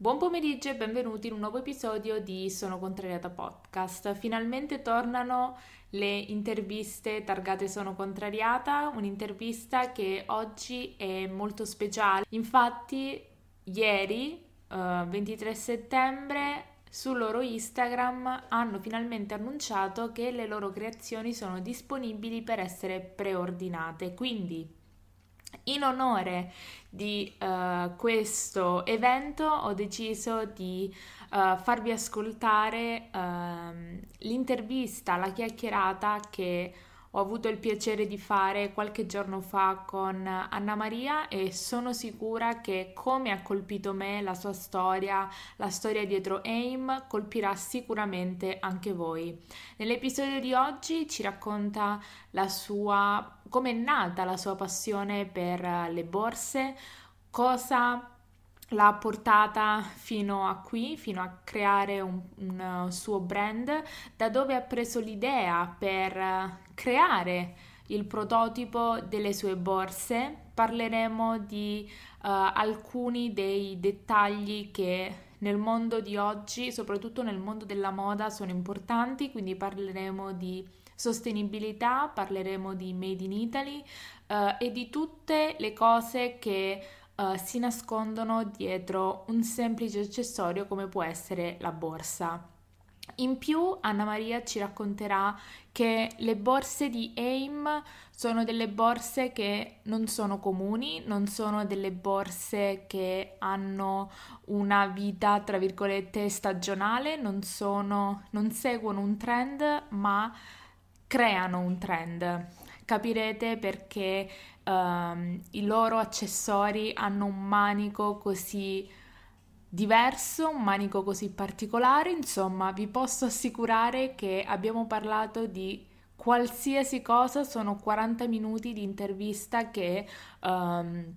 Buon pomeriggio e benvenuti in un nuovo episodio di Sono Contrariata Podcast. Finalmente tornano le interviste targate Sono Contrariata, un'intervista che oggi è molto speciale. Infatti, ieri, uh, 23 settembre, sul loro Instagram hanno finalmente annunciato che le loro creazioni sono disponibili per essere preordinate. Quindi in onore di uh, questo evento ho deciso di uh, farvi ascoltare uh, l'intervista, la chiacchierata che ho avuto il piacere di fare qualche giorno fa con Anna Maria e sono sicura che come ha colpito me la sua storia, la storia dietro AIM, colpirà sicuramente anche voi. Nell'episodio di oggi ci racconta la sua come è nata la sua passione per le borse, cosa l'ha portata fino a qui, fino a creare un, un, suo brand, da dove ha preso l'idea per creare il prototipo delle sue borse. Parleremo di uh, alcuni dei dettagli che nel mondo di oggi, soprattutto nel mondo della moda, sono importanti, quindi parleremo di sostenibilità, parleremo di Made in Italy uh, e di tutte le cose che uh, si nascondono dietro un semplice accessorio come può essere la borsa. In più, Anna Maria ci racconterà che le borse di AIM sono delle borse che non sono comuni, non sono delle borse che hanno una vita, tra virgolette, stagionale, non, sono, non seguono un trend, ma creano un trend. Capirete perché um, i loro accessori hanno un manico così diverso, un manico così particolare, insomma vi posso assicurare che abbiamo parlato di qualsiasi cosa, sono 40 minuti di intervista che um,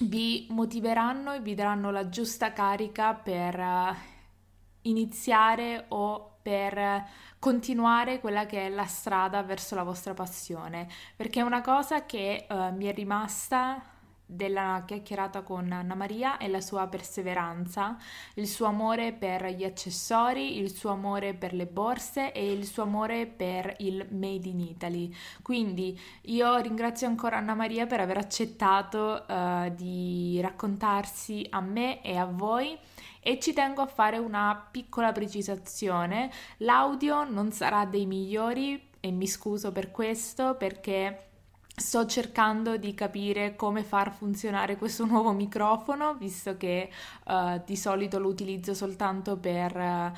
vi motiveranno e vi daranno la giusta carica per uh, iniziare o per continuare quella che è la strada verso la vostra passione, perché una cosa che uh, mi è rimasta della chiacchierata con Anna Maria è la sua perseveranza, il suo amore per gli accessori, il suo amore per le borse e il suo amore per il Made in Italy. Quindi io ringrazio ancora Anna Maria per aver accettato uh, di raccontarsi a me e a voi e ci tengo a fare una piccola precisazione. L'audio non sarà dei migliori e mi scuso per questo perché sto cercando di capire come far funzionare questo nuovo microfono, visto che uh, di solito lo utilizzo soltanto per uh,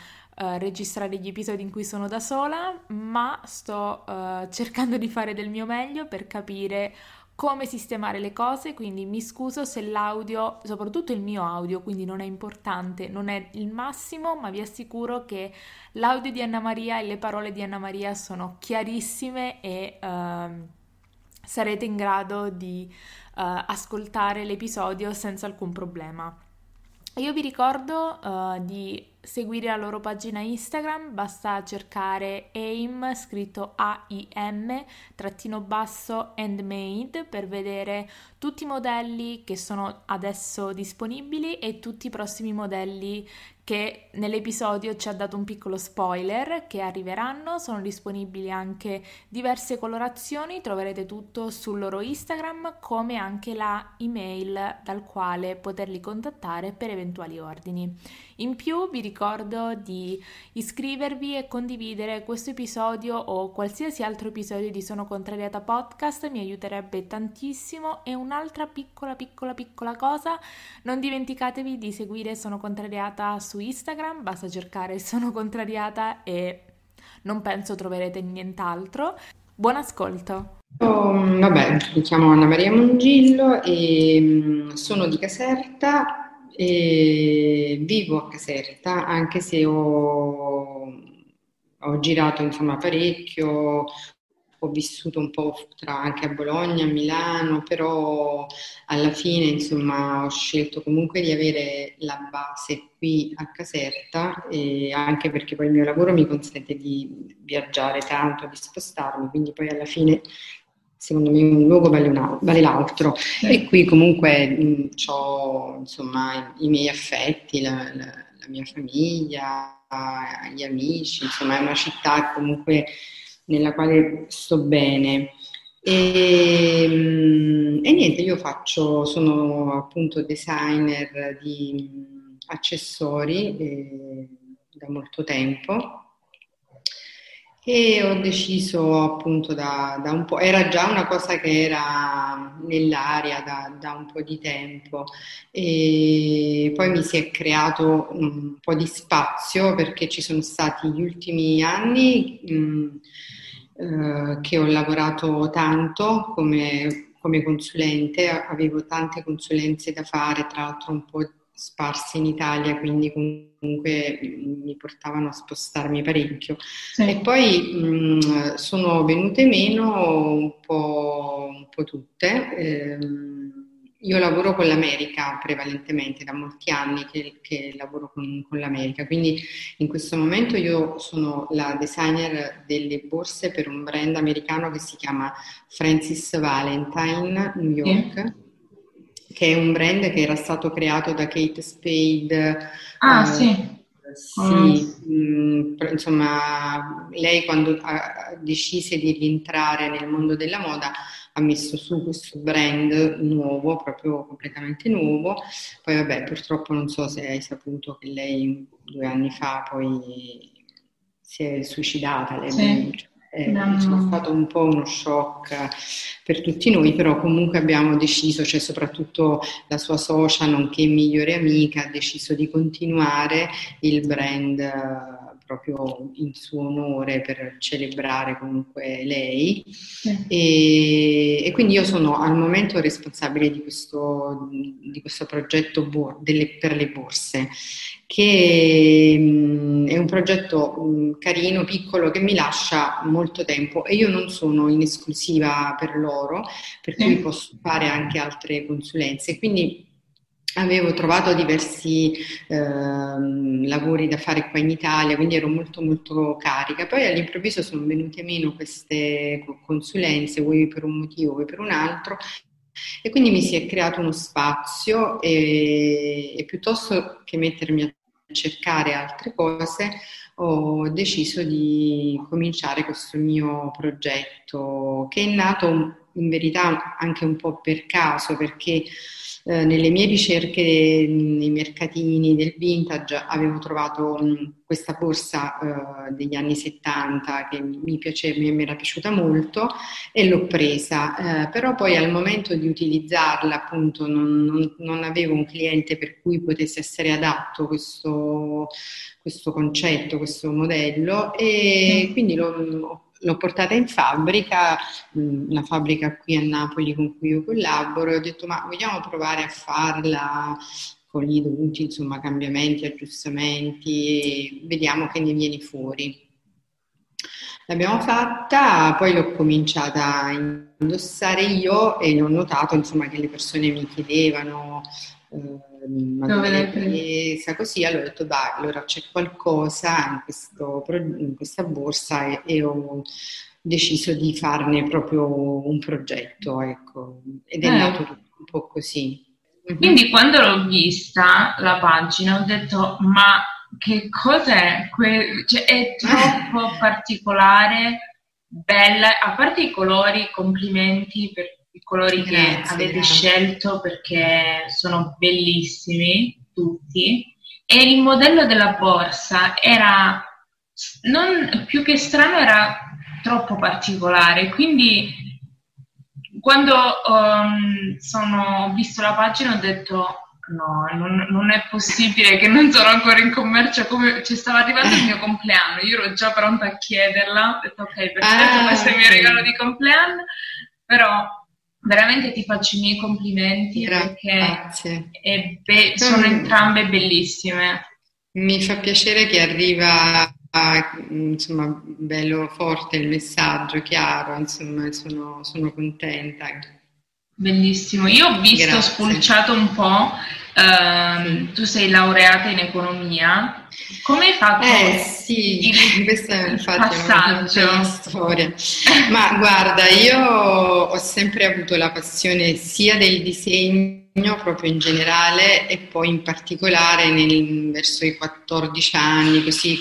registrare gli episodi in cui sono da sola, ma sto uh, cercando di fare del mio meglio per capire come sistemare le cose, quindi mi scuso se l'audio, soprattutto il mio audio, quindi non è importante, non è il massimo, ma vi assicuro che l'audio di Anna Maria e le parole di Anna Maria sono chiarissime e uh, sarete in grado di uh, ascoltare l'episodio senza alcun problema. Io vi ricordo uh, di seguire la loro pagina Instagram, basta cercare AIM scritto A-I-M trattino basso handmade per vedere tutti i modelli che sono adesso disponibili e tutti i prossimi modelli che nell'episodio ci ha dato un piccolo spoiler che arriveranno, sono disponibili anche diverse colorazioni, troverete tutto sul loro Instagram come anche la email dal quale poterli contattare per eventuali ordini. In più vi ricordo di iscrivervi e condividere questo episodio o qualsiasi altro episodio di Sono Contrariata Podcast, mi aiuterebbe tantissimo e un'altra piccola piccola piccola cosa, non dimenticatevi di seguire Sono Contrariata su Instagram, basta cercare Sono Contrariata e non penso troverete nient'altro. Buon ascolto! Oh, vabbè, mi chiamo Anna Maria Mongillo e mm, sono di Caserta e vivo a Caserta, anche se ho, ho girato insomma parecchio, ho vissuto un po' tra, anche a Bologna, a Milano, però alla fine insomma ho scelto comunque di avere la base qui a Caserta anche perché poi il mio lavoro mi consente di viaggiare tanto, di spostarmi, quindi poi alla fine secondo me un luogo vale, una, vale l'altro. Sì. E qui comunque ho insomma i, i miei affetti, la, la, la, mia famiglia, gli amici, insomma è una città comunque nella quale sto bene. E, e niente, io faccio, sono appunto designer di accessori eh, da molto tempo e ho deciso appunto da, da, un po', era già una cosa che era nell'aria da, da, un po' di tempo. E poi mi si è creato un po' di spazio perché ci sono stati gli ultimi anni mh, eh, che ho lavorato tanto come, come consulente, avevo tante consulenze da fare, tra l'altro un po' sparse in Italia, quindi comunque mi portavano a spostarmi parecchio. Sì. E poi mh, sono venute meno un po', un po tutte. Eh, io lavoro con l'America prevalentemente, da molti anni che, che lavoro con, con, l'America, quindi in questo momento io sono la designer delle borse per un brand americano che si chiama Francis Valentine New York. Yeah che è un brand che era stato creato da Kate Spade. Ah, eh, sì. Sì, mm. mh, insomma, lei quando ha, decise di rientrare nel mondo della moda ha messo su questo brand nuovo, proprio completamente nuovo. Poi vabbè, purtroppo non so se hai saputo che lei due anni fa poi si è suicidata. Lei sì. Eh, no. È stato un po' uno shock per tutti noi, però comunque abbiamo deciso, cioè soprattutto la sua socia, nonché migliore amica, ha deciso di continuare il brand proprio in suo onore per celebrare comunque lei sì. e, e, quindi io sono al momento responsabile di questo, di questo progetto bo- delle, per le borse che mh, è un progetto mh, carino, piccolo, che mi lascia molto tempo e io non sono in esclusiva per loro, per cui posso fare anche altre consulenze. Quindi avevo trovato diversi eh, lavori da fare qua in Italia, quindi ero molto molto carica. Poi all'improvviso sono venute meno queste consulenze, vuoi per un motivo, vuoi per un altro, e quindi mi si è creato uno spazio e, e piuttosto che mettermi a cercare altre cose, ho deciso di cominciare questo mio progetto che è nato in verità anche un po' per caso perché eh, nelle mie ricerche nei mercatini del vintage avevo trovato mh, questa borsa eh, degli anni 70 che mi, piaceva, mi era piaciuta molto e l'ho presa, eh, però poi al momento di utilizzarla appunto non, non, non, avevo un cliente per cui potesse essere adatto questo, questo concetto, questo modello e quindi l'ho l'ho portata in fabbrica, una fabbrica qui a Napoli con cui io collaboro, e ho detto ma vogliamo provare a farla con gli dovuti insomma, cambiamenti, aggiustamenti, vediamo che ne viene fuori. L'abbiamo fatta, poi l'ho cominciata a indossare io e ho notato insomma, che le persone mi chiedevano eh, dove l'hai presa così, allora ho detto dai, allora c'è qualcosa in, questo, in questa borsa e, e, ho deciso di farne proprio un progetto, ecco, ed è eh. nato un po' così. Mhm. Quindi quando l'ho vista la pagina ho detto ma che cos'è? Que- cioè, è troppo particolare, bella, a parte i colori, complimenti per i colori grazie, che avete grazie. scelto perché sono bellissimi tutti. E il modello della borsa era non, più che strano era troppo particolare. Quindi quando um, sono, ho visto la pagina ho detto no, non, non, è possibile che non sono ancora in commercio, come ci stava arrivando il mio compleanno, io ero già pronta a chiederla, ho detto ok, perfetto, ah, questo è il mio regalo di compleanno, però veramente ti faccio i miei complimenti Grazie. perché be- sono entrambe bellissime. Mi fa piacere che arriva insomma bello forte il messaggio, chiaro, insomma sono, sono contenta. Bellissimo, io ho visto, Grazie. spulciato un po' Uh, tu sei laureata in economia, come hai fatto? Eh sì, il, questa è infatti passaggio. è una storia. Ma guarda, io ho sempre avuto la passione sia del disegno proprio in generale e poi in particolare nel, verso i 14 anni, così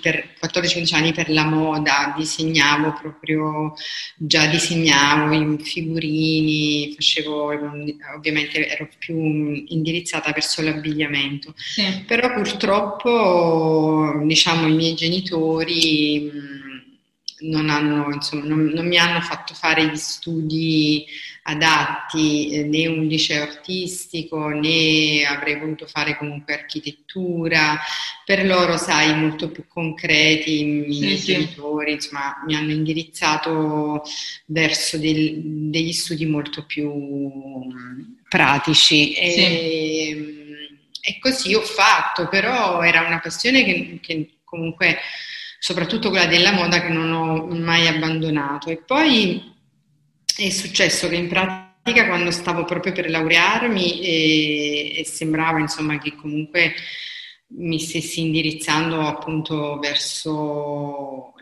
per 14-15 anni per la moda, disegnavo proprio, già disegnavo in figurini, facevo, ovviamente ero più indirizzata verso l'abbigliamento, sì. però purtroppo diciamo i miei genitori non, hanno, insomma, non, non mi hanno fatto fare gli studi adatti eh, né un liceo artistico né avrei voluto fare comunque architettura. Per loro, sai, molto più concreti, i miei sì, genitori, insomma, mi hanno indirizzato verso del, degli studi molto più mm, pratici. E, sì. e, così ho fatto, però era una passione che, che comunque soprattutto quella della moda che non ho mai abbandonato. E poi è successo che in pratica quando stavo proprio per laurearmi e, e sembrava insomma che comunque mi stessi indirizzando appunto verso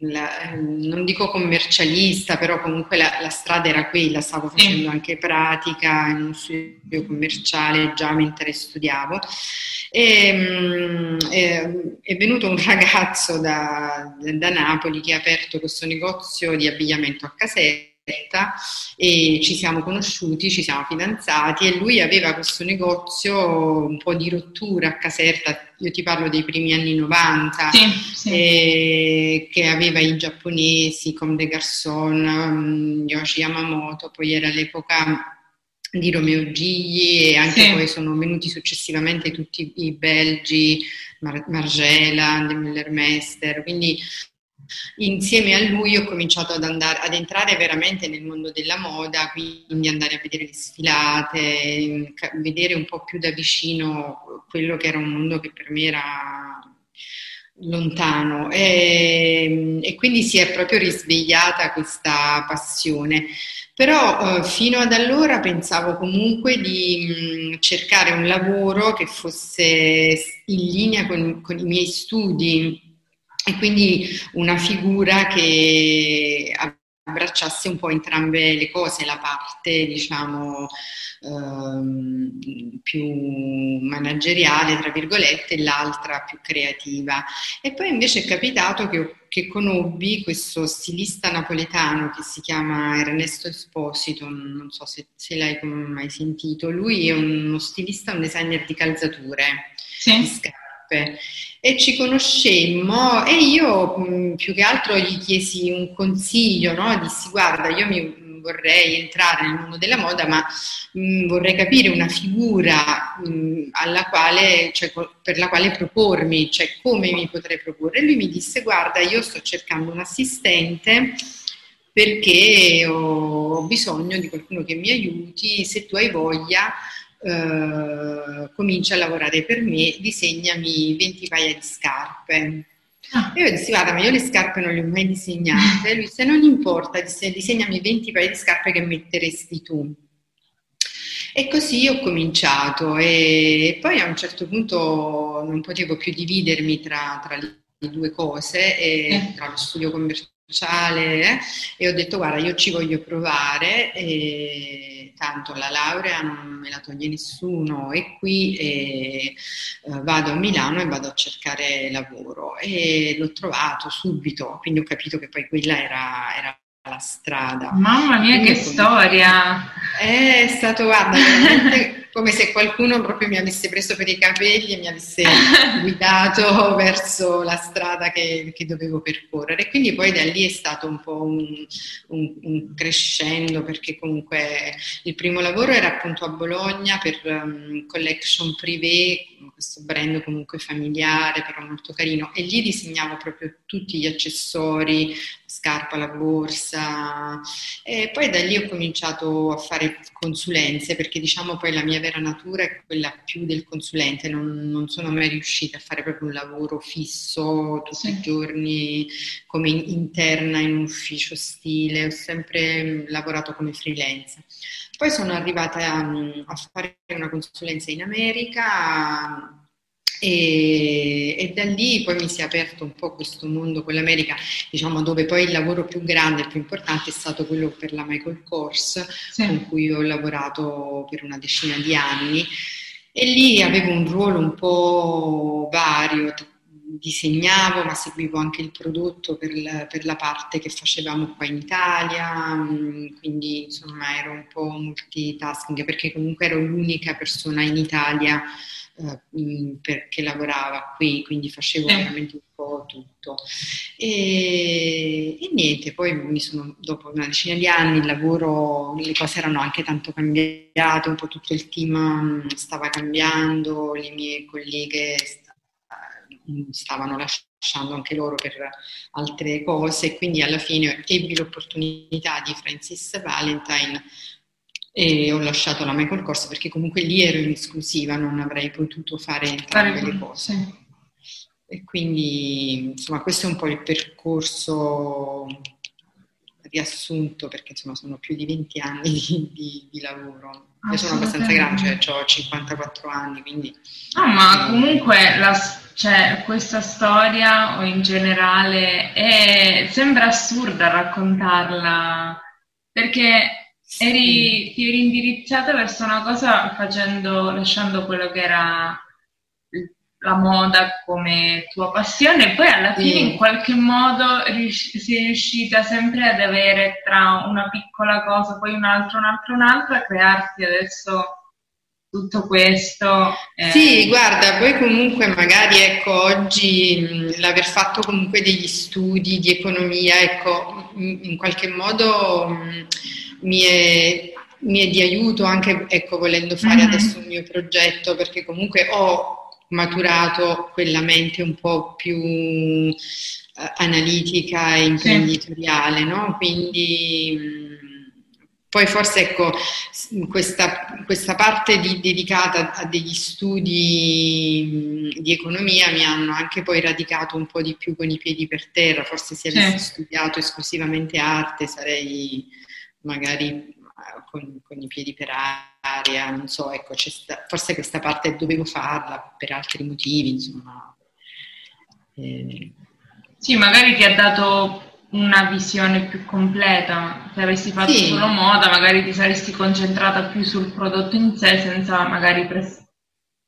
la, non dico commercialista, però comunque la, la, strada era quella, stavo facendo anche pratica in uno studio commerciale già mentre studiavo. E, mm, è, è venuto un ragazzo da, da Napoli che ha aperto questo negozio di abbigliamento a Caserta e ci siamo conosciuti, ci siamo fidanzati e lui aveva questo negozio un po' di rottura a Caserta, io ti parlo dei primi anni 90, sì, sì. Eh, che aveva i giapponesi come De Garçon, um, Yoshi Yamamoto, poi era l'epoca di Romeo Gigli e anche sì. poi sono venuti successivamente tutti i belgi, Mar- Margela, De Müller-Mester, quindi Insieme a lui ho cominciato ad, andare, ad entrare veramente nel mondo della moda, quindi andare a vedere le sfilate, vedere un po' più da vicino quello che era un mondo che per me era lontano e, e quindi si è proprio risvegliata questa passione. Però eh, fino ad allora pensavo comunque di mh, cercare un lavoro che fosse in linea con, con i miei studi e quindi una figura che abbracciasse un po' entrambe le cose, la parte diciamo ehm, più manageriale, tra virgolette, e l'altra più creativa. E poi invece è capitato che, che conobbi questo stilista napoletano che si chiama Ernesto Esposito, non so se, se l'hai mai sentito, lui è uno stilista, un designer di calzature, sì. di scarpe e ci conoscemmo e io più che altro gli chiesi un consiglio, no? dissi guarda io mi vorrei entrare nel mondo della moda ma mh, vorrei capire una figura mh, quale, cioè, per la quale propormi, cioè come mi potrei proporre. E lui mi disse guarda io sto cercando un assistente perché ho bisogno di qualcuno che mi aiuti, se tu hai voglia eh, comincia a lavorare per me, disegnami 20 paia di scarpe. Ah. E io dissi, guarda, ma io le scarpe non le ho mai disegnate. Lui disse, non importa, disegnami 20 paia di scarpe che metteresti tu. E così ho cominciato e poi a un certo punto non potevo più dividermi tra, tra le due cose, eh. tra lo studio commerciale eh? e ho detto guarda io ci voglio provare e tanto la laurea non me la toglie nessuno e qui e, uh, vado a Milano e vado a cercare lavoro e l'ho trovato subito quindi ho capito che poi quella era, era la strada. Mamma mia quindi che storia! È stato guarda veramente come se qualcuno proprio mi avesse preso per i capelli e mi avesse guidato verso la strada che, che, dovevo percorrere. Quindi poi da lì è stato un po' un, un, un, crescendo perché comunque il primo lavoro era appunto a Bologna per um, Collection Privé, questo brand comunque familiare però molto carino e lì disegnavo proprio tutti gli accessori, scarpa, la borsa e poi da lì ho cominciato a fare consulenze perché diciamo poi la mia vera natura è quella più del consulente, non, non sono mai riuscita a fare proprio un lavoro fisso tutti sì. i giorni come interna in un ufficio stile, ho sempre lavorato come freelance. Poi sono arrivata a, a fare una consulenza in America e, e, da lì poi mi si è aperto un po' questo mondo con l'America, diciamo, dove poi il lavoro più grande e più importante è stato quello per la Michael Kors, sì. con cui ho lavorato per una decina di anni. E lì avevo un ruolo un po' vario, disegnavo, ma seguivo anche il prodotto per la, per la, parte che facevamo qua in Italia, mm, quindi insomma ero un po' multitasking perché comunque ero l'unica persona inItalia eh, perché lavorava qui, quindi facevo veramente un po' tutto. E, e, niente, poi mi sono, dopo una decina di anni il lavoro, le cose erano anche tanto cambiate, un po' tutto il team mm, stava cambiando, le mie colleghe mm, stavano lasciando anche loro per altre cose, quindi alla fine ebbi l'opportunità di Francis Valentine e ho lasciato la Michael Corso perché comunque lì ero in esclusiva, non avrei potuto fare entrambe le cose. Sì. E quindi insomma questo è un po' il percorso riassunto perché insomma sono più di 20 anni di, di, di lavoro. Io sono abbastanza grande, cioè ho 54 anni, quindi... No, ma comunque la, cioè, questa storia o in generale è, sembra assurda raccontarla perché Eri, ti eri indirizzata verso una cosa facendo, lasciando quello che era la moda come tua passione e poi alla fine sì. in qualche modo rius- sei riuscita sempre ad avere tra una piccola cosa, poi un'altra, un'altra, un'altra, a crearti adesso tutto questo. Eh. Sì, guarda, poi comunque magari ecco oggi mh, l'aver fatto comunque degli studi di economia, ecco, in, in qualche modo... Mh, mi è, mi è di aiuto anche ecco, volendo fare mm-hmm. adesso un mio progetto perché comunque ho maturato quella mente un po' più uh, analitica e imprenditoriale, sì. no? Quindi mh, poi forse ecco, questa, questa parte di, dedicata a degli studi di economia mi hanno anche poi radicato un po' di più con i piedi per terra, forse se avessi sì. studiato esclusivamente arte sarei magari eh, con, con, i piedi per aria, non so, ecco, sta, forse questa parte dovevo farla per altri motivi, insomma. Eh. Sì, magari ti ha dato una visione più completa, se avessi fatto sì. solo moda magari ti saresti concentrata più sul prodotto in sé senza magari pres-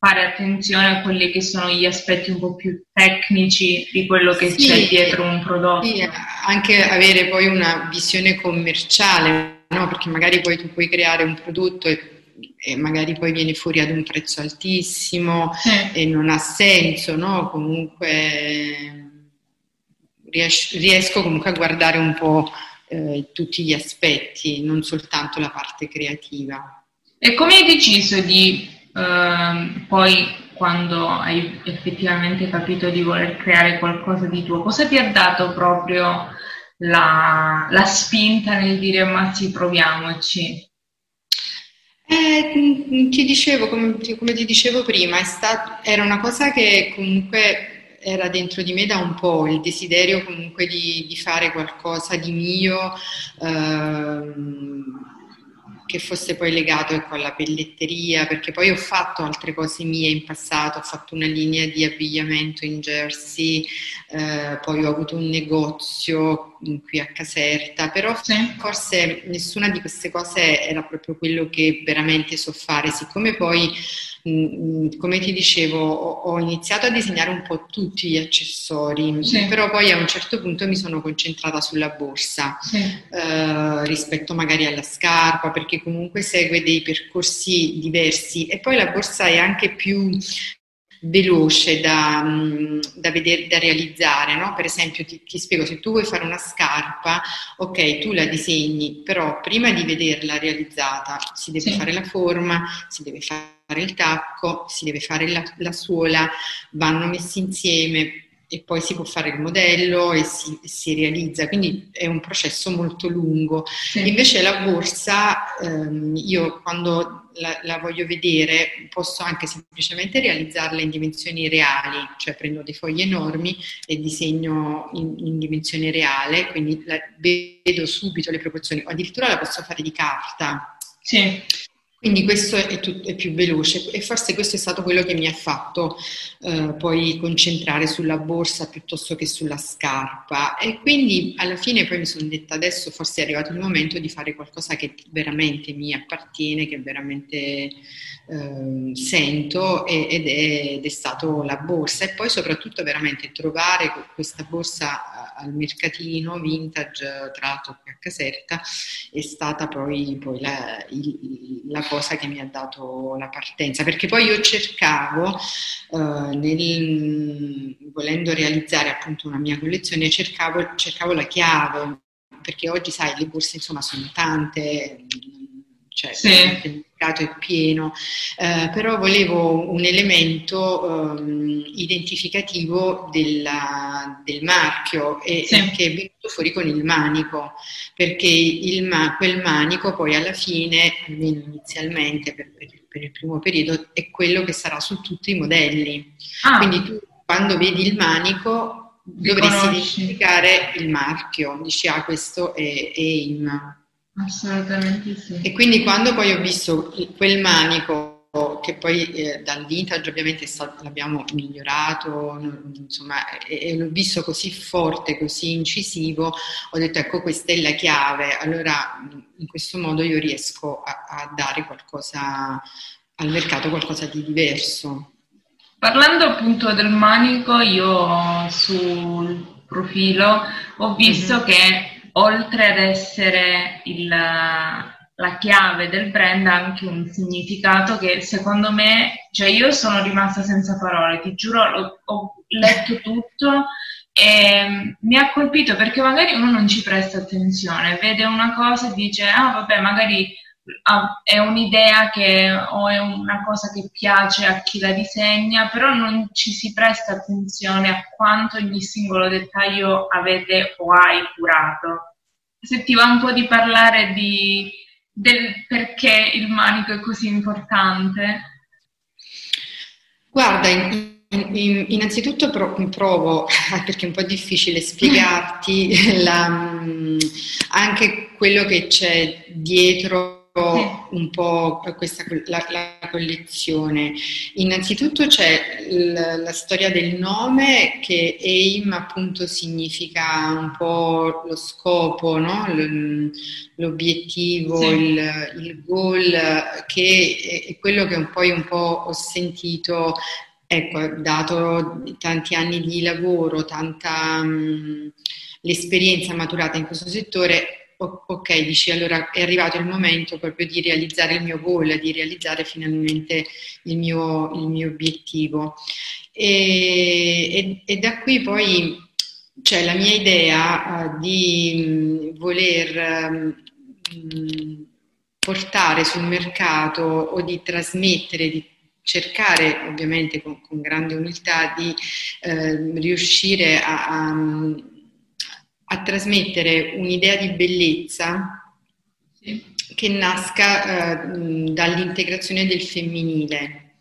fare attenzione a quelli che sono gli aspetti un po' più tecnici di quello che sì, c'è dietro un prodotto. Sì, anche avere poi una visione commerciale, no? perché magari poi tu puoi creare un prodotto e, e magari poi viene fuori ad un prezzo altissimo sì. e non ha senso, no? comunque ries- riesco comunque a guardare un po' eh, tutti gli aspetti, non soltanto la parte creativa. E come hai deciso di Ehm, poi quando hai effettivamente capito di voler creare qualcosa di tuo, cosa ti ha dato proprio la, la spinta nel dire ma sì, proviamoci? Eh, ti dicevo, come, come, ti dicevo prima, stato, era una cosa che comunque era dentro di me da un po', il desiderio comunque di, di fare qualcosa di mio. Ehm, che fosse poi legato ecco, alla pelletteria, perché poi ho fatto altre cose mie in passato, ho fatto una linea di abbigliamento in Jersey, eh, poi ho avuto un negozio qui a Caserta, però sì. forse nessuna di queste cose era proprio quello che veramente so fare, siccome poi Mm, mm, come ti dicevo, ho, iniziato a disegnare un po' tutti gli accessori, sì. però poi a un certo punto mi sono concentrata sulla borsa sì. eh, rispetto magari alla scarpa, perché comunque segue dei percorsi diversi e poi la borsa è anche più veloce da, mm, da, vedere, da realizzare, no? Per esempio, ti, ti, spiego, se tu vuoi fare una scarpa, ok, tu la disegni, però prima di vederla realizzata si deve sì. fare la forma, si deve fare il tacco, si deve fare la, la suola, vanno messi insieme e poi si può fare il modello e si, si realizza, quindi è un processo molto lungo. Sì. Invece la borsa, ehm, io quando la, la, voglio vedere posso anche semplicemente realizzarla in dimensioni reali, cioè prendo dei fogli enormi e disegno in, in dimensione reale, quindi la, vedo subito le proporzioni, o addirittura la posso fare di carta Sì. Quindi questo è, tutto, è, più veloce e forse questo è stato quello che mi ha fatto eh, poi concentrare sulla borsa piuttosto che sulla scarpa. E quindi alla fine poi mi sono detta adesso forse è arrivato il momento di fare qualcosa che veramente mi appartiene, che veramente eh, sento ed è, ed è stato la borsa e poi soprattutto veramente trovare questa borsa al mercatino vintage tra l'altro qui a Caserta è stata poi, poi la, la cosa che mi ha dato la partenza, perché poi io cercavo, eh, nel, volendo realizzare appunto una mia collezione, cercavo, cercavo la chiave, perché oggi sai le borse insomma sono tante, cioè sì. Mercato è pieno, eh, però volevo un elemento eh, identificativo della, del marchio e, sì. che è venuto fuori con il manico, perché il, quel manico poi alla fine, almeno inizialmente per, per, il primo periodo, è quello che sarà su tutti i modelli. Ah. Quindi tu quando vedi il manico dovresti identificare il marchio, dici ah questo è, è in Assolutamente sì. E quindi quando poi ho visto quel manico che poi eh, dal vintage ovviamente stato, l'abbiamo migliorato, insomma, e, e, l'ho visto così forte, così incisivo, ho detto ecco questa è la chiave, allora in questo modo io riesco a, a dare qualcosa al mercato, qualcosa di diverso. Parlando appunto del manico, io sul profilo ho visto mm-hmm. che oltre ad essere il, la chiave del brand ha anche un significato che secondo me, cioè io sono rimasta senza parole, ti giuro, ho, ho letto tutto e mi ha colpito perché magari uno non ci presta attenzione, vede una cosa e dice, ah vabbè, magari è un'idea che, o è una cosa che piace a chi la disegna, però non ci si presta attenzione a quanto ogni singolo dettaglio avete o hai curato. Se un po' di parlare di, del perché il manico è così importante. Guarda, innanzitutto provo, perché è un po' difficile spiegarti la, anche quello che c'è dietro un po' questa, la, la, collezione. Innanzitutto c'è la, la, storia del nome che AIM appunto significa un po' lo scopo, no? l'obiettivo, sì. il, il, goal, che è quello che un poi un po' ho sentito ecco, dato tanti anni di lavoro, tanta mh, l'esperienza maturata in questo settore, ok, dici allora è arrivato il momento proprio di realizzare il mio goal, di realizzare finalmente il mio, il mio obiettivo. E, e, e, da qui poi c'è la mia idea uh, di mh, voler mh, portare sul mercato o di trasmettere, di cercare ovviamente con, con grande umiltà di eh, riuscire a, a a trasmettere un'idea di bellezza che nasca eh, dall'integrazione del femminile.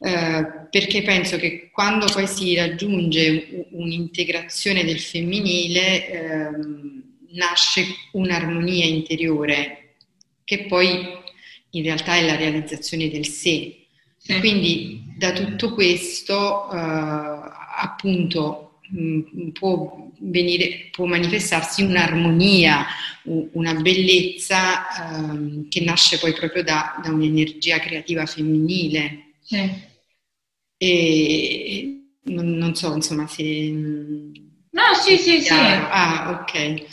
Eh, perché penso che quando poi si raggiunge un'integrazione del femminile eh, nasce un'armonia interiore che poi in realtà è la realizzazione del sé. Sì. Quindi da tutto questo eh, appunto Mm, può, venire, può manifestarsi un'armonia, una bellezza um, che nasce poi proprio da, da un'energia creativa femminile. Sì. E non, non, so, insomma, se... No, sì, sì, sì. Ah, ok.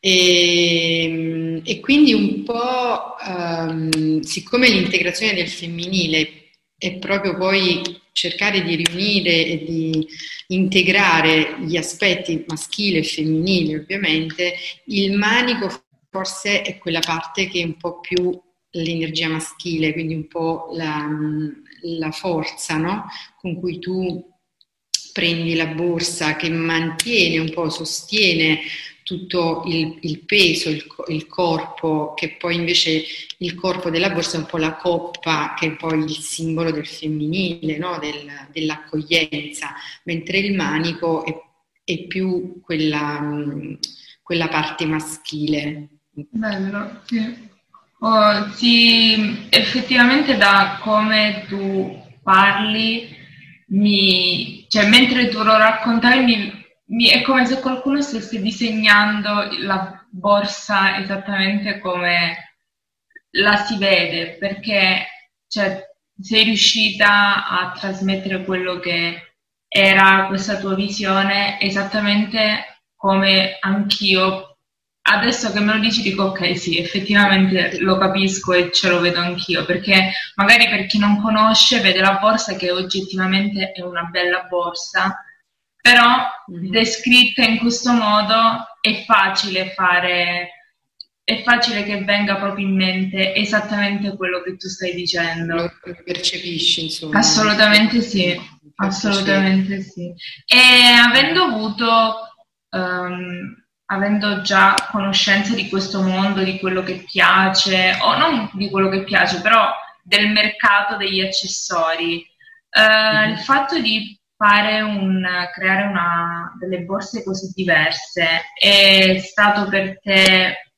E, e, quindi un po', um, siccome l'integrazione del femminile è proprio poi cercare di riunire e di integrare gli aspetti maschile e femminile ovviamente, il manico forse è quella parte che è un po' più l'energia maschile, quindi un po' la, la forza no? con cui tu prendi la borsa che mantiene un po', sostiene tutto il, il peso, il, il, corpo, che poi invece il corpo della borsa è un po' la coppa, che è poi il simbolo del femminile, no? del, dell'accoglienza, mentre il manico è, è più quella, quella, parte maschile. Bello, sì. Oh, sì, effettivamente da come tu parli, mi, cioè mentre tu lo raccontavi mi, mi, è come se qualcuno stesse disegnando la borsa esattamente come la si vede, perché cioè, sei riuscita a trasmettere quello che era questa tua visione esattamente come anch'io. Adesso che me lo dici dico ok sì, effettivamente lo capisco e ce lo vedo anch'io, perché magari per chi non conosce vede la borsa che oggettivamente è una bella borsa, però mm-hmm. descritta in questo modo è facile fare, è facile che venga proprio in mente esattamente quello che tu stai dicendo. Lo percepisci, insomma. Assolutamente sì, assolutamente sì. E avendo avuto... Um, avendo già conoscenza di questo mondo, di quello che piace, o non di quello che piace, però del mercato degli accessori, eh, mm-hmm. il fatto di un, creare una, delle borse così diverse è stato per te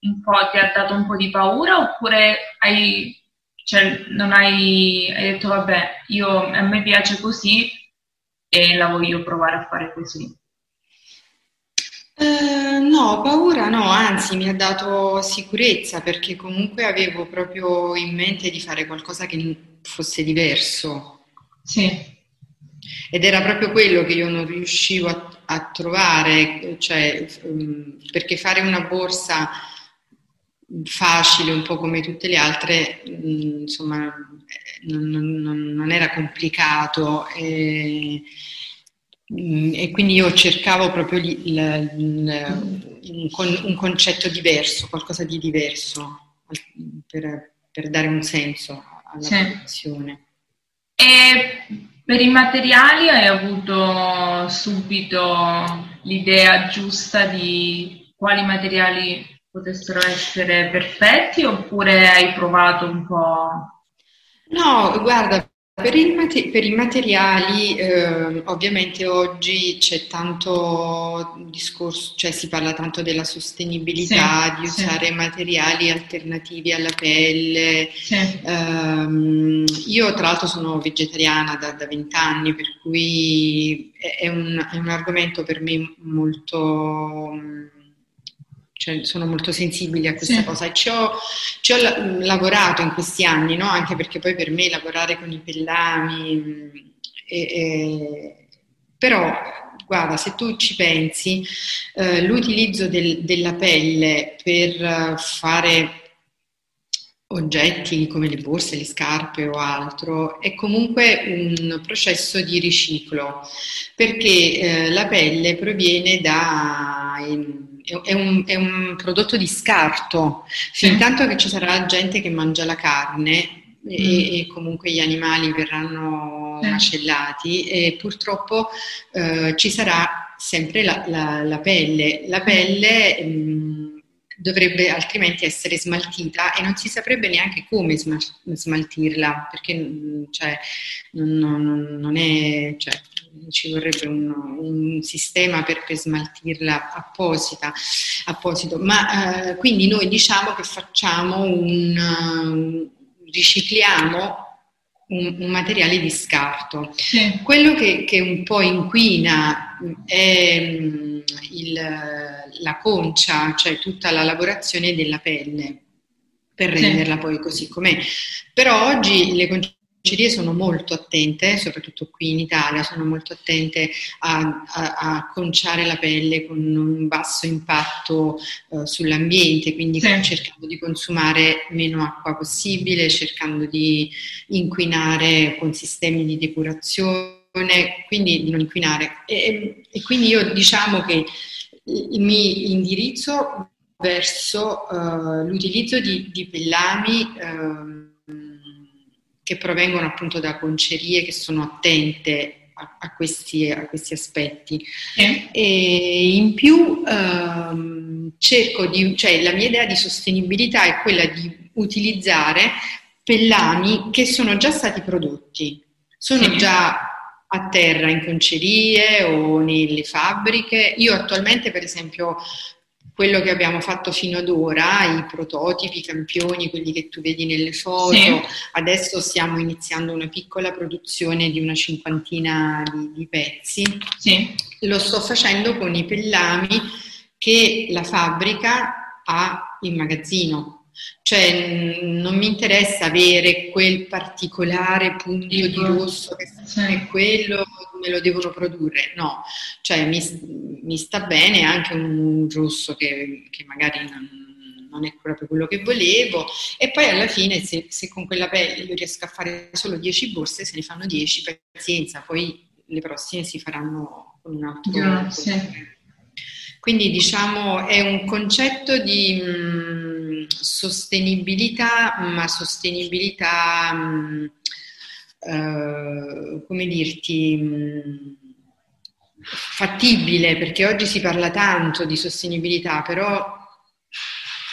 un po', ti ha dato un po' di paura oppure hai, cioè, non hai, hai detto vabbè, io, a me piace così e la voglio provare a fare così? Eh, no, paura no, anzi mi ha dato sicurezza perché comunque avevo proprio in mente di fare qualcosa che fosse diverso. Sì. Ed era proprio quello che io non riuscivo a, a trovare, cioè, um, perché fare una borsa facile, un po' come tutte le altre, um, insomma, non, non, non, era complicato. E, Mm, e quindi io cercavo proprio il, il, il, un concetto diverso, qualcosa di diverso per, per dare un senso alla sì. produzione. E per i materiali hai avuto subito l'idea giusta di quali materiali potessero essere perfetti oppure hai provato un po'? No, guarda, per, mate- per, i materiali, eh, ovviamente oggi c'è tanto discorso, cioè si parla tanto della sostenibilità, sì, di usare sì. materiali alternativi alla pelle. Sì. Eh, io tra l'altro sono vegetariana da vent'anni, per cui è un, è un argomento per me molto cioè, sono molto sensibili a questa sì. cosa e ci ho, ci ho, lavorato in questi anni, no? anche perché poi per me lavorare con i pellami, mm, e, e, però guarda, se tu ci pensi, eh, l'utilizzo del, della pelle per fare oggetti come le borse, le scarpe o altro, è comunque un processo di riciclo, perché eh, la pelle proviene da... In, è un, è un prodotto di scarto, fin tanto che ci sarà gente che mangia la carne e, mm. e, comunque gli animali verranno macellati e purtroppo eh, ci sarà sempre la, la, la pelle. La pelle mh, mm, dovrebbe altrimenti essere smaltita e non si saprebbe neanche come smaltirla perché mm, cioè, non, non, non è... Cioè, ci vorrebbe un, un sistema per, per, smaltirla apposita, apposito. Ma eh, quindi noi diciamo che facciamo un, ricicliamo un, un, materiale di scarto. Sì. Quello che, che, un po' inquina è mm, il, la concia, cioè tutta la lavorazione della pelle per renderla sì. poi così com'è. Però oggi le concerie sono molto attente, soprattutto qui in Italia, sono molto attente a, a, a conciare la pelle con un basso impatto uh, sull'ambiente, quindi sì. cercando di consumare meno acqua possibile, cercando di inquinare con sistemi di depurazione, quindi di non inquinare. E, e quindi io diciamo che mi indirizzo verso uh, l'utilizzo di, di pellami. Uh, che provengono appunto da concerie che sono attente a, a, questi, a questi, aspetti. Eh. E in più ehm, cerco di, cioè la mia idea di sostenibilità è quella di utilizzare pellami che sono già stati prodotti, sono sì. già a terra in concerie o nelle fabbriche. Io attualmente per esempio quello che abbiamo fatto fino ad ora, i prototipi, i campioni, quelli che tu vedi nelle foto. Sì. Adesso stiamo iniziando una piccola produzione di una cinquantina di, di pezzi. Sì. Lo sto facendo con i pellami che la fabbrica ha in magazzino. Cioè non mi interessa avere quel particolare punto di rosso che è quello me lo devono produrre, no, cioè mi, mi sta bene anche un rosso che, che magari non, non è proprio quello che volevo. E poi alla fine se, se con quella pelle io riesco a fare solo 10 borse, se ne fanno 10, pazienza, poi le prossime si faranno con un altro... Sì. Quindi diciamo è un concetto di mh, sostenibilità, ma sostenibilità, mh, eh, come dirti, mh, fattibile, perché oggi si parla tanto di sostenibilità, però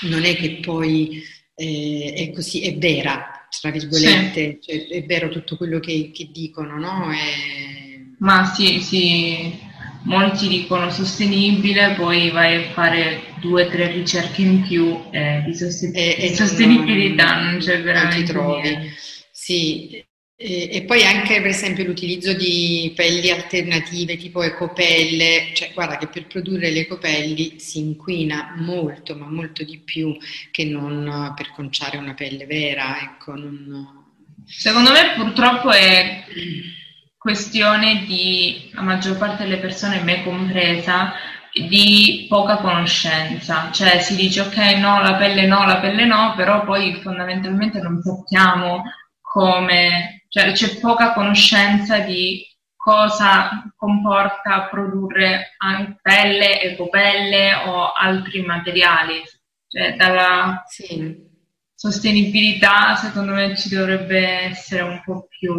non è che poi eh, è così, è vera, tra virgolette, cioè, è vero tutto quello che, che dicono, no? È- Ma sì, sì, molti dicono sostenibile, poi vai a fare due o tre ricerche in più eh, di, sosten- e- di sostenibilità, non, c'è non ti veramente trovi. Sì, e, e poi anche per esempio l'utilizzo di pelli alternative tipo ecopelle, cioè guarda che per produrre le ecopelli si inquina molto, ma molto di più che non per conciare una pelle vera, ecco, non... Secondo me purtroppo è questione di, la maggior parte delle persone, me compresa, di poca conoscenza, cioè si dice ok no, la pelle no, la pelle no, però poi fondamentalmente non sappiamo come, cioè c'è poca conoscenza di cosa comporta produrre pelle, ecopelle o altri materiali, cioè dalla Sì, sostenibilità secondo me ci dovrebbe essere un po' più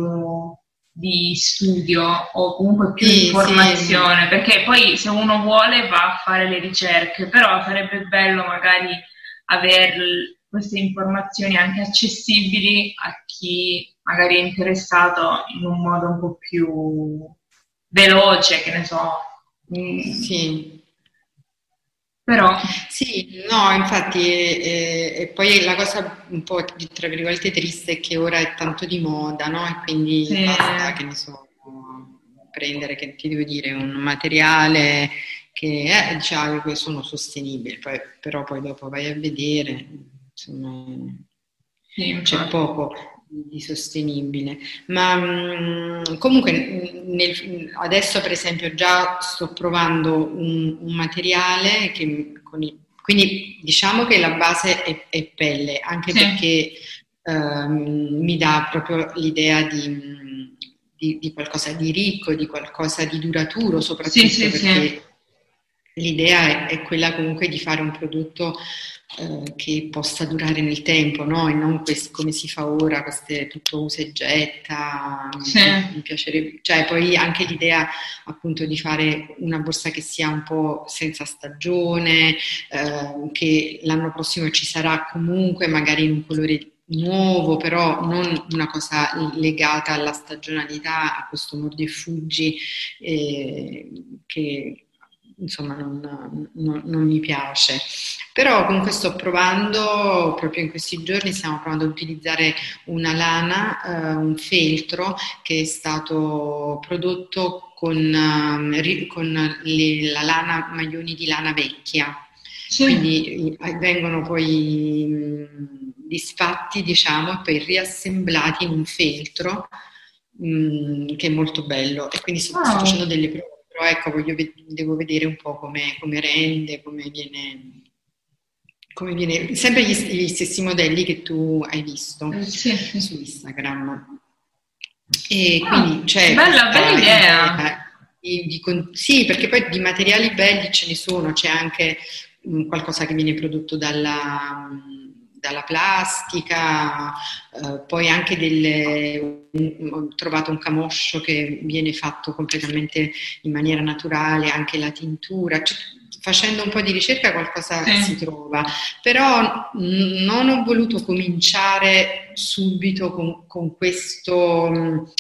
di studio o comunque più Sì, informazione, perché poi se uno vuole va a fare le ricerche, però sarebbe bello magari avere queste informazioni anche accessibili a chi magari è interessato in un modo un po' più veloce, che ne so. Mm, sì. Però Sì, no, infatti, e, e poi la cosa un po' tra virgolette triste è che ora è tanto di moda, no? E quindi Sì. basta, che ne so, prendere, che ti devo dire, un materiale che eh, diciamo che sono sostenibili, poi- però poi dopo vai a vedere, insomma, sì, c'è poco di sostenibile. Ma mh, comunque mh, nel- adesso per esempio già sto provando un, un materiale che con i- quindi diciamo che la base è, è pelle, anche Sì. perché ehm, mi dà proprio l'idea di, di- di qualcosa di ricco, di qualcosa di duraturo, soprattutto sì, sì. perché l'idea è, è quella comunque di fare un prodotto eh, che possa durare nel tempo, no? E non quest- come si fa ora, queste tutto usa e getta. Sì. Mi, piacerebbe, cioè poi anche l'idea appunto di fare una borsa che sia un po' senza stagione, eh, che l'anno prossimo ci sarà comunque magari in un colore nuovo, però non una cosa legata alla stagionalità, a questo mordi e fuggi eh, che insomma non, non- non mi piace. Però comunque sto provando, proprio in questi giorni stiamo provando ad utilizzare una lana, eh, un feltro che è stato prodotto con, ehm, con le- la lana, maglioni di lana vecchia. Sì. Quindi vengono poi mh, disfatti, diciamo, e poi riassemblati in un feltro mh, che è molto bello. E quindi sto, sto Wow. facendo delle prove, però ecco, voglio devo vedere un po' come, come rende, come viene, come viene, sempre gli, gli stessi modelli che tu hai visto Eh, sì, sì. su Instagram. E Ah, quindi c'è bella- bella idea. di- di con- sì, perché poi di materiali belli ce ne sono, c'è anche mh, qualcosa che viene prodotto dalla, mh, dalla plastica, eh, poi anche delle, ho trovato un camoscio che viene fatto completamente in maniera naturale, anche la tintura, cioè, facendo un po' di ricerca qualcosa Sì. si trova, però mh, non ho voluto cominciare subito con, con questo,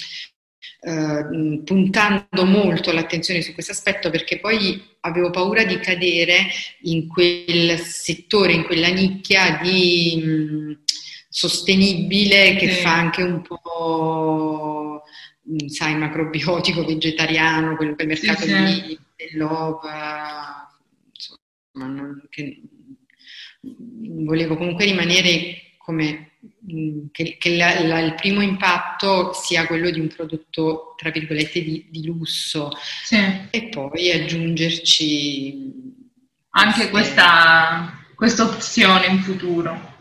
eh, puntando molto l'attenzione su questo aspetto perché poi avevo paura di cadere in quel settore, in quella nicchia di mh, sostenibile che sì. fa anche un po' sai, macrobiotico, vegetariano, quel, quel mercato sì, sì. dell'ova, insomma, non, che, volevo comunque rimanere come che, che la, la, il primo impatto sia quello di un prodotto, tra virgolette, di, di lusso sì. e poi aggiungerci anche questa, questa opzione in futuro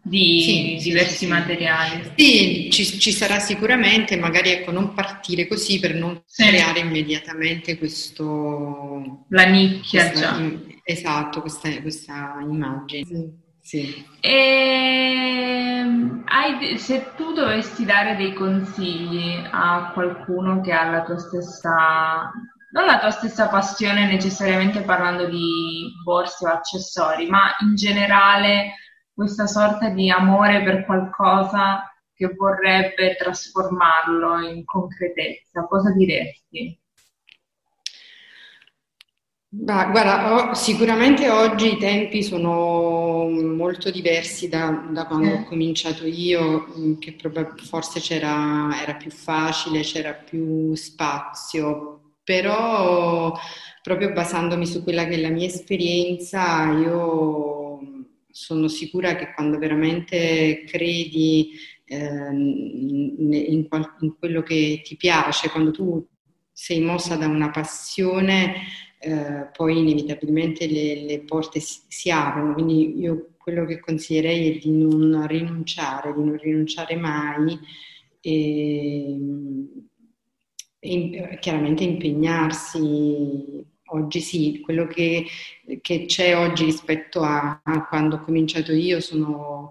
di sì, diversi sì, materiali. Sì, ci, ci, sarà sicuramente, magari ecco, non partire così per non creare immediatamente questo... La nicchia questa, già. esatto, questa, questa immagine. Sì. E, ehm, hai, se tu dovessi dare dei consigli a qualcuno che ha la tua stessa, non la tua stessa passione necessariamente parlando di borse o accessori, ma in generale questa sorta di amore per qualcosa che vorrebbe trasformarlo in concretezza, cosa diresti? Bah, guarda, sicuramente oggi i tempi sono molto diversi da, da quando eh. ho cominciato io, mm, che forse c'era, era più facile, c'era più spazio, però proprio basandomi su quella che è la mia esperienza, io sono sicura che quando veramente credi eh, in, in, in quello che ti piace, quando tu sei mossa da una passione, eh, poi inevitabilmente le, le porte si, si, aprono. Quindi io quello che consiglierei è di non rinunciare, di non rinunciare mai e, e chiaramente impegnarsi. Oggi sì, quello che, che c'è oggi rispetto a quando ho cominciato io sono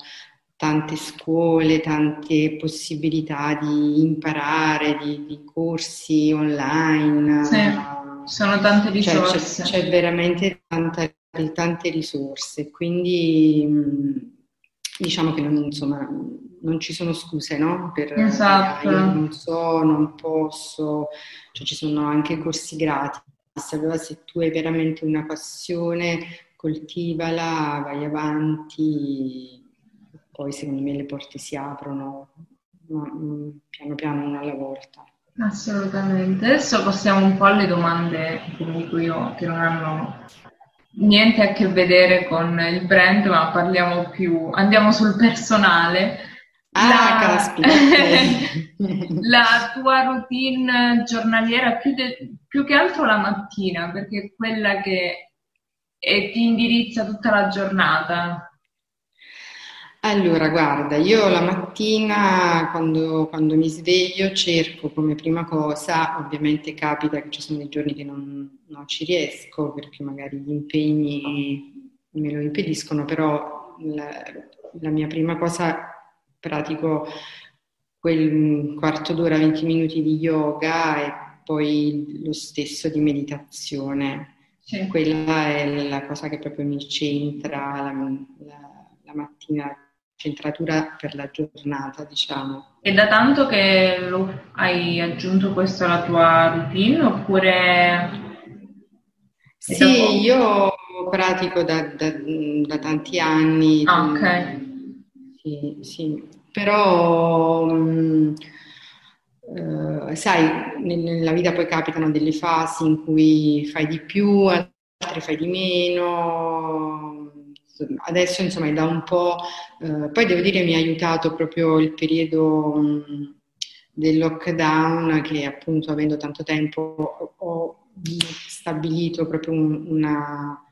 tante scuole, tante possibilità di imparare, di, di corsi online. Sì sono tante risorse. Cioè, c'è, c'è, veramente tanta, tante risorse, quindi diciamo che non, insomma, non ci sono scuse no? per esatto. io non so, non posso, cioè, ci sono anche corsi gratis. Allora se tu hai veramente una passione, coltivala, vai avanti, poi secondo me le porte si aprono piano piano una alla volta. Assolutamente. Adesso passiamo un po' alle domande che dico io, che non hanno niente a che vedere con il brand, ma parliamo più, andiamo sul personale. Ah, la, caspita. la tua routine giornaliera, più, de, più, che altro la mattina, perché è quella che ti indirizza tutta la giornata. Allora, guarda, io la mattina quando, quando, mi sveglio cerco come prima cosa, ovviamente capita che ci sono dei giorni che non, non ci riesco perché magari gli impegni me lo impediscono, però la, la mia prima cosa pratico quel quarto d'ora, 20 minuti di yoga e poi lo stesso di meditazione. Sì. Quella è la cosa che proprio mi centra la, la, la mattina centratura per la giornata, diciamo. E da tanto che hai aggiunto questo alla tua routine oppure... Sì, io pratico da, da, da tanti anni. Ah, ok. Sì, sì. però... Mh, Uh, sai, nella vita poi capitano delle fasi in cui fai di più, altre fai di meno, adesso insomma è da un po', eh, poi devo dire mi ha aiutato proprio il periodo mh, del lockdown che appunto avendo tanto tempo ho stabilito proprio un, una,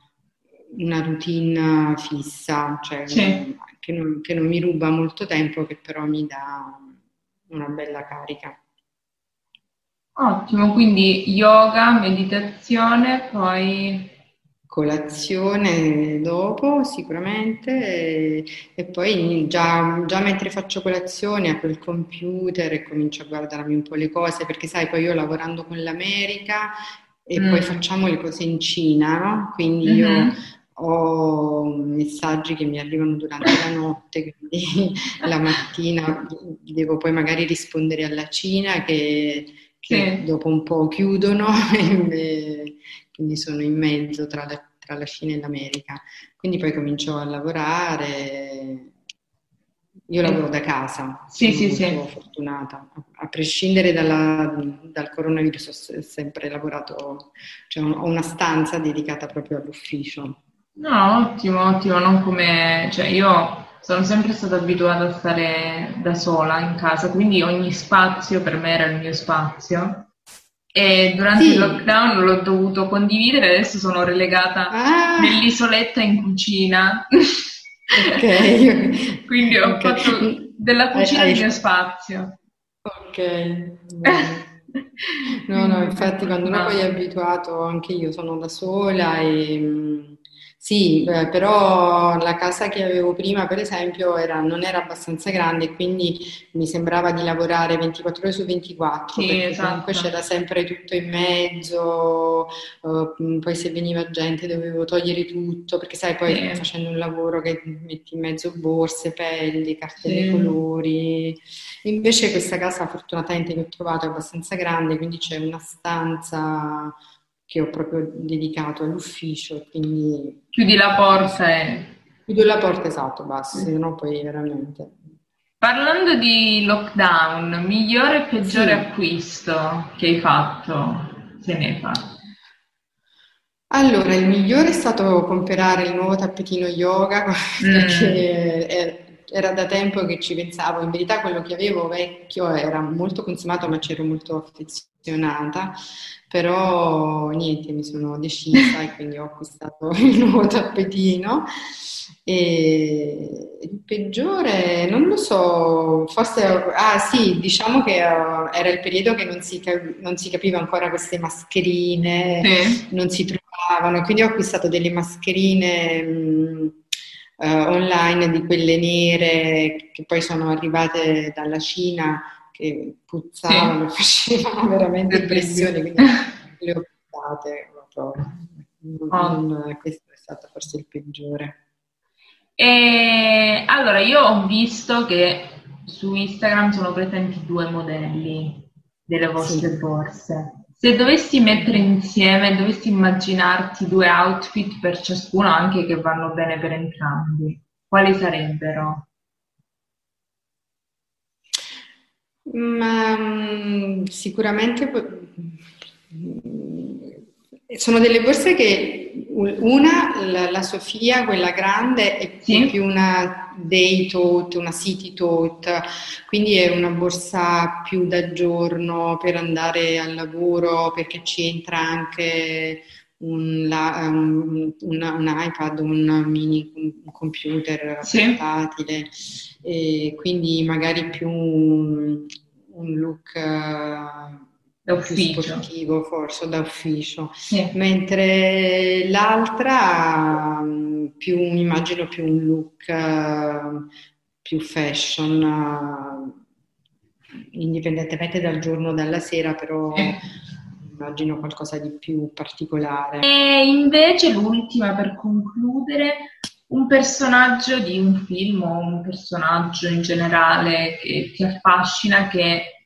una, routine fissa, cioè sì. che, non, che non mi ruba molto tempo, che però mi dà una bella carica. Ottimo, quindi yoga, meditazione, poi colazione dopo sicuramente e, e poi già, già, mentre faccio colazione apro il computer e comincio a guardarmi un po' le cose perché sai poi io lavorando con l'America e mm. poi facciamo le cose in Cina no? quindi mm-hmm. io ho messaggi che mi arrivano durante la notte quindi la mattina devo poi magari rispondere alla Cina che che sì. dopo un po' chiudono, e quindi sono in mezzo tra la, tra la Cina e l'America. Quindi poi comincio a lavorare. Io lavoro da casa, sì, sono sì, sì. fortunata. A prescindere dalla, dal coronavirus ho sempre lavorato, cioè ho una stanza dedicata proprio all'ufficio. No, ottimo, ottimo, non come... Cioè io sono sempre stata abituata a stare da sola in casa, quindi ogni spazio per me era il mio spazio. E durante sì. il lockdown l'ho dovuto condividere, adesso sono relegata ah. nell'isoletta in cucina. Ok. quindi ho okay. fatto della cucina il mio spazio. Ok. No, no, infatti quando uno poi è abituato, anche io sono da sola e sì, però la casa che avevo prima, per esempio, era, non era abbastanza grande e quindi mi sembrava di lavorare 24 ore su 24, sì, perché esatto. comunque c'era sempre tutto in mezzo, uh, poi se veniva gente dovevo togliere tutto, perché sai, poi sì. facendo un lavoro che metti in mezzo borse, pelli, carte sì. dei colori. Invece questa casa fortunatamente che ho trovato è abbastanza grande, quindi c'è una stanza che ho proprio dedicato all'ufficio, quindi... Chiudi la porta e... Chiudo la porta, esatto, basta, mm. se no poi veramente... Parlando di lockdown, migliore e peggiore sì. acquisto che hai fatto, se ne hai fatto? Allora, il migliore è stato comprare il nuovo tappetino yoga perché mm. Era da tempo che ci pensavo. In verità quello che avevo vecchio era molto consumato, ma c'ero molto affezionata però niente, mi sono decisa e quindi ho acquistato il nuovo tappetino. E il peggiore, non lo so, forse, ah sì, diciamo che uh, era il periodo che non si, non si, capiva ancora queste mascherine, sì. non si trovavano, quindi ho acquistato delle mascherine mh, uh, online di quelle nere che poi sono arrivate dalla Cina che puzzavano, sì. facevano veramente impressione, quindi le ho buttate proprio. Oh. questo è stato forse il peggiore. E, allora, io ho visto che su Instagram sono presenti due modelli delle vostre sì. Se dovessi mettere insieme, dovessi immaginarti due outfit per ciascuno, anche che vanno bene per entrambi, quali sarebbero? Mm, sicuramente mm, sono delle borse che una, la, la Sofia, quella grande, è sì. più una day tote, una city tote, quindi è una borsa più da giorno per andare al lavoro perché ci entra anche un, la, un, una, un, iPad, un mini computer sì. portatile, e quindi magari più un, un look uh, più sportivo, forse da ufficio, sì. mentre l'altra più, immagino più un look uh, più fashion, uh, indipendentemente dal giorno o dalla sera, però... Sì immagino qualcosa di più particolare. E invece l'ultima per concludere, un personaggio di un film o un personaggio in generale che ti affascina, che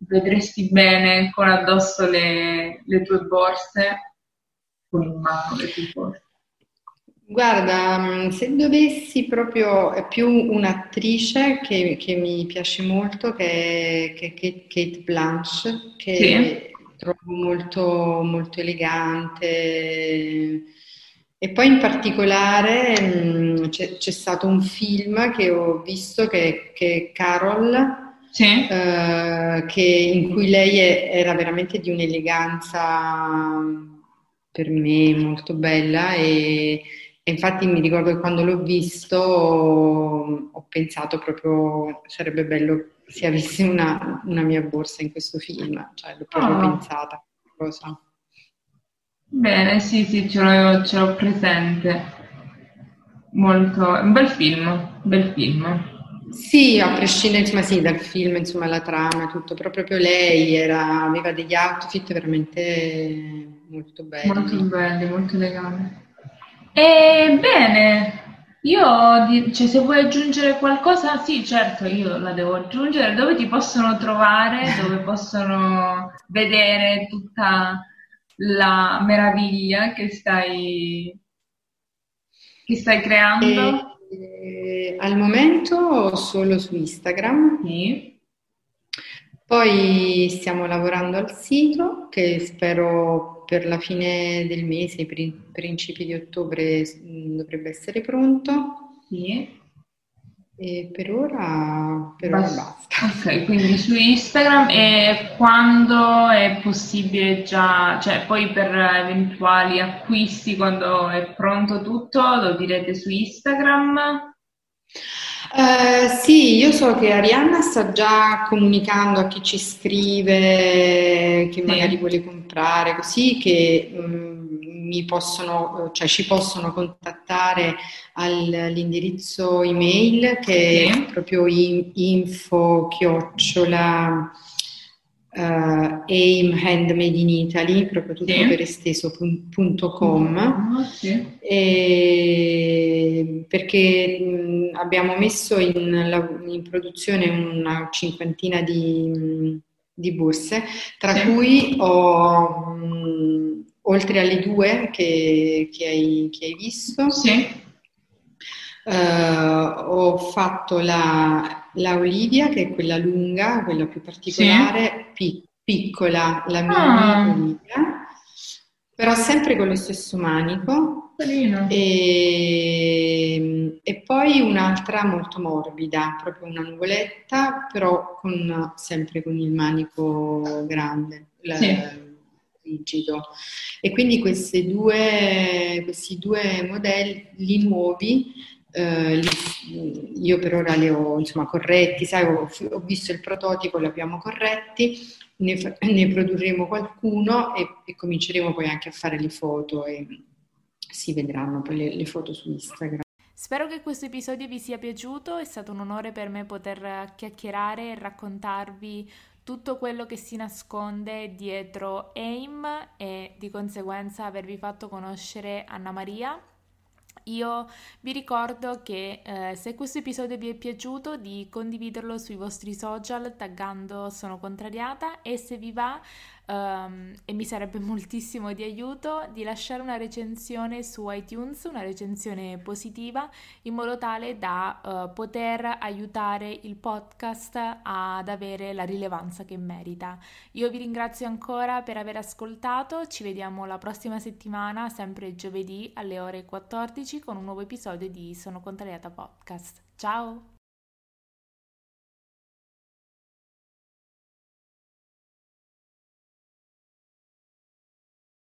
vedresti bene con addosso le, le tue borse, con in mano le tue borse. Guarda, mm, se dovessi proprio, è più un'attrice che, che mi piace molto, che è, che Kate Blanche, che sì trovo molto, molto elegante. E poi in particolare mm, c'è, c'è, stato un film che ho visto che, che è Carol, sì. eh, che, in cui lei è, era veramente di un'eleganza per me molto bella e, e, infatti mi ricordo che quando l'ho visto ho, pensato proprio sarebbe bello se avessi una, una, mia borsa in questo film, cioè l'ho proprio oh. pensata. Cosa. Bene, sì, sì, ce l'ho, ce l'ho presente. Molto, un bel film, un bel film. Sì, a prescindere insomma, sì, dal film, insomma, la trama, tutto, però proprio lei era, aveva degli outfit veramente molto belli. Molto belli, molto eleganti. E bene, Io, cioè, se vuoi aggiungere qualcosa, sì, certo, io la devo aggiungere. Dove ti possono trovare, dove possono vedere tutta la meraviglia che stai, che stai creando? E, eh, al momento solo su Instagram. Sì. Poi stiamo lavorando al sito che spero per la fine del mese, principi di ottobre mm, dovrebbe essere pronto. Sì. E per ora, per ora basta. Ok, quindi su Instagram e quando è possibile già, cioè poi per eventuali acquisti, quando è pronto tutto, lo direte su Instagram? Uh, sì, io so che Arianna sta già comunicando a chi ci scrive, che magari vuole comprare, così che um, mi possono, cioè ci possono contattare all'indirizzo email che sì. è proprio info chiocciola uh, AIM Handmade in Italy, proprio tutto sì. per esteso.com, mm-hmm. sì. perché mh, abbiamo messo in, la, in, produzione una cinquantina di, di borse, tra sì. cui ho, mh, oltre alle due che, che, hai, che hai, visto, Uh, ho fatto la, la, Olivia, che è quella lunga, quella più particolare, sì. piccola, la mia ah. Olivia, però sempre con lo stesso manico. E, e, poi un'altra molto morbida, proprio una nuvoletta, però con, sempre con il manico grande. Sì. Rigido e quindi due, questi due modelli nuovi eh, io per ora li ho insomma, corretti, sai, ho, ho, visto il prototipo, li abbiamo corretti, ne, ne produrremo qualcuno e, e, cominceremo poi anche a fare le foto e si vedranno poi le, le foto su Instagram. Spero che questo episodio vi sia piaciuto, è stato un onore per me poter chiacchierare e raccontarvi tutto quello che si nasconde dietro AIM e di conseguenza avervi fatto conoscere Anna Maria. Io vi ricordo che eh, se questo episodio vi è piaciuto di condividerlo sui vostri social taggando Sono Contrariata e se vi va um, e mi sarebbe moltissimo di aiuto di lasciare una recensione su iTunes, una recensione positiva, in modo tale da uh, poter aiutare il podcast ad avere la rilevanza che merita. Io vi ringrazio ancora per aver ascoltato, ci vediamo la prossima settimana, sempre giovedì alle ore 14 con un nuovo episodio di Sono Contrariata Podcast. Ciao!